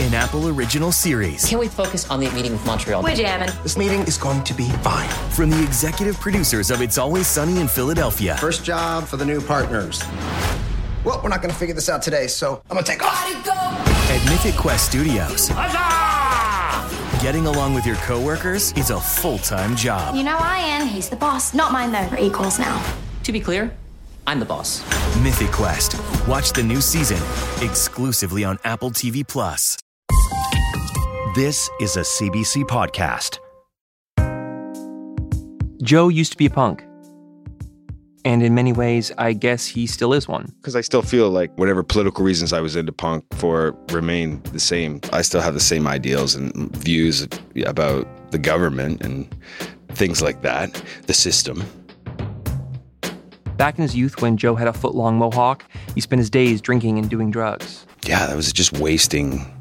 an Apple original series. Can we focus on the meeting with Montreal? We're jamming. This meeting is going to be fine. From the executive producers of It's Always Sunny in Philadelphia. First job for the new partners. Well, we're not going to figure this out today, so I'm going to take off. At Mythic Quest Studios. Getting along with your coworkers is a full-time job. You know Ian, he's the boss. Not mine though, we're equals now. To be clear, I'm the boss. Mythic Quest. Watch the new season exclusively on Apple TV Plus. This is a CBC podcast. Joe used to be a punk. And in many ways, I guess he still is one. because I still feel like whatever political reasons I was into punk for remain the same. I still have the same ideals and views about the government and things like that, the system. Back in his youth, when Joe had a foot long mohawk, he spent his days drinking and doing drugs. Yeah, that was just wasting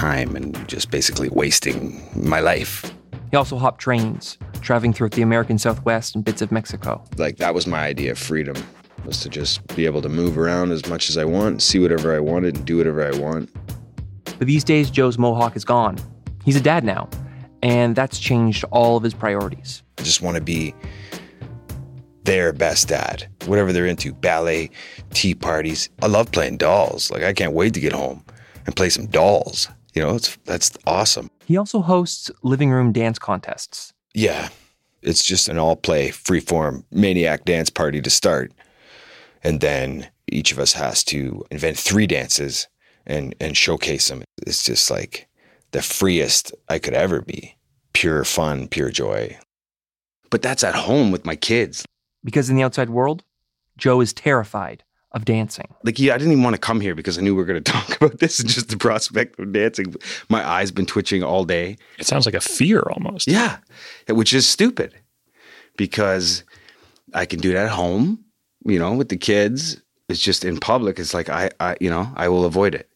time and just basically wasting my life. He also hopped trains, traveling throughout the American Southwest and bits of Mexico. Like that was my idea of freedom was to just be able to move around as much as I want, see whatever I wanted and do whatever I want. But these days, Joe's mohawk is gone. He's a dad now, and that's changed all of his priorities. I just want to be their best dad, whatever they're into, ballet, tea parties. I love playing dolls. Like I can't wait to get home and play some dolls. You know, it's that's awesome. He also hosts living room dance contests. Yeah. It's just an all play, free-form maniac dance party to start. And then each of us has to invent three dances and and showcase them. It's just like the freest I could ever be. Pure fun, pure joy. But that's at home with my kids. Because in the outside world, Joe is terrified of dancing. like yeah, I didn't even want to come here because I knew we were going to talk about this and just the prospect of dancing. My eyes been twitching all day. It sounds like a fear almost. Yeah, which is stupid because I can do that at home, you know, with the kids. It's just in public. It's like I, I, you know, I will avoid it,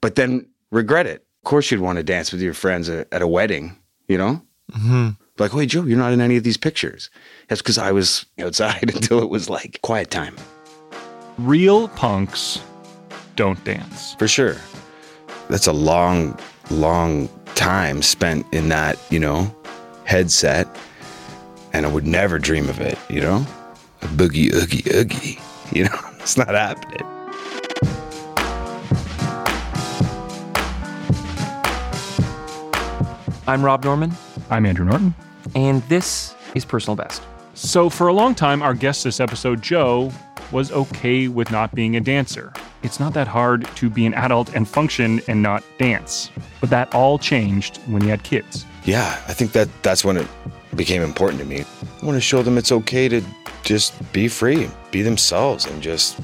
but then regret it. Of course, you'd want to dance with your friends at, at a wedding, you know. Mm-hmm. Like, wait, Joe, you're not in any of these pictures. That's because I was outside until it was like quiet time. Real punks don't dance. For sure. That's a long, long time spent in that, you know, headset. And I would never dream of it, you know? A boogie, oogie, oogie. You know, it's not happening. I'm Rob Norman, I'm Andrew Norman. and this is Personal Best. So, for a long time, our guest this episode, Joe, was okay with not being a dancer. It's not that hard to be an adult and function and not dance. But that all changed when he had kids. Yeah, I think that that's when it became important to me. I want to show them it's okay to just be free, be themselves, and just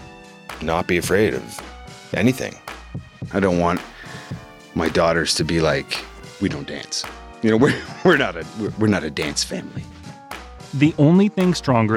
not be afraid of anything. I don't want my daughters to be like, we don't dance. You know, we're, we're not a we're, we're not a dance family. The only thing stronger